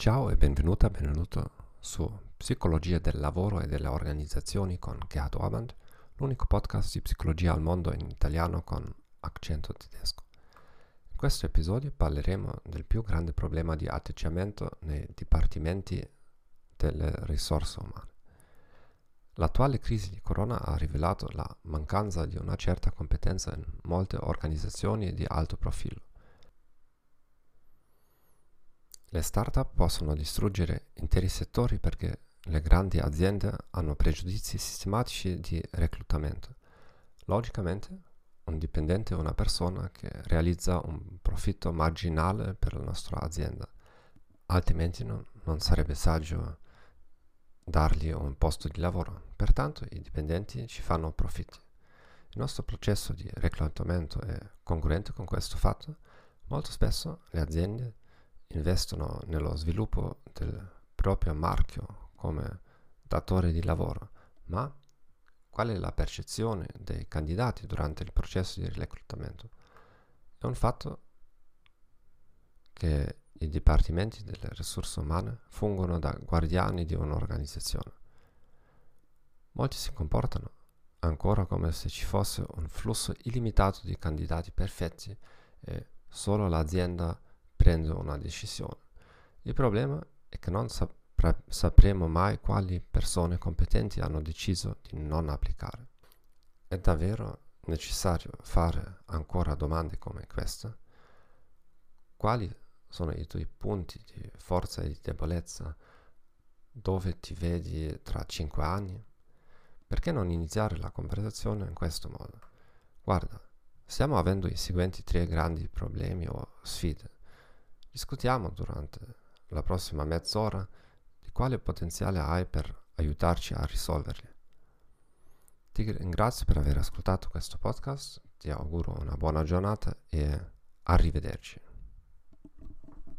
Ciao e benvenuta, benvenuto su Psicologia del lavoro e delle organizzazioni con Gerhard Orband, l'unico podcast di psicologia al mondo in italiano con accento tedesco. In questo episodio parleremo del più grande problema di atteggiamento nei dipartimenti delle risorse umane. L'attuale crisi di Corona ha rivelato la mancanza di una certa competenza in molte organizzazioni di alto profilo le start-up possono distruggere interi settori perché le grandi aziende hanno pregiudizi sistematici di reclutamento. Logicamente, un dipendente è una persona che realizza un profitto marginale per la nostra azienda, altrimenti no, non sarebbe saggio dargli un posto di lavoro. Pertanto i dipendenti ci fanno profitti. Il nostro processo di reclutamento è congruente con questo fatto. Molto spesso le aziende investono nello sviluppo del proprio marchio come datore di lavoro, ma qual è la percezione dei candidati durante il processo di reclutamento? È un fatto che i dipartimenti delle risorse umane fungono da guardiani di un'organizzazione. Molti si comportano ancora come se ci fosse un flusso illimitato di candidati perfetti e solo l'azienda prende una decisione. Il problema è che non sapre- sapremo mai quali persone competenti hanno deciso di non applicare. È davvero necessario fare ancora domande come questa? Quali sono i tuoi punti di forza e di debolezza? Dove ti vedi tra cinque anni? Perché non iniziare la conversazione in questo modo? Guarda, stiamo avendo i seguenti tre grandi problemi o sfide. Discutiamo durante la prossima mezz'ora di quale potenziale hai per aiutarci a risolverli. Ti ringrazio per aver ascoltato questo podcast, ti auguro una buona giornata e arrivederci.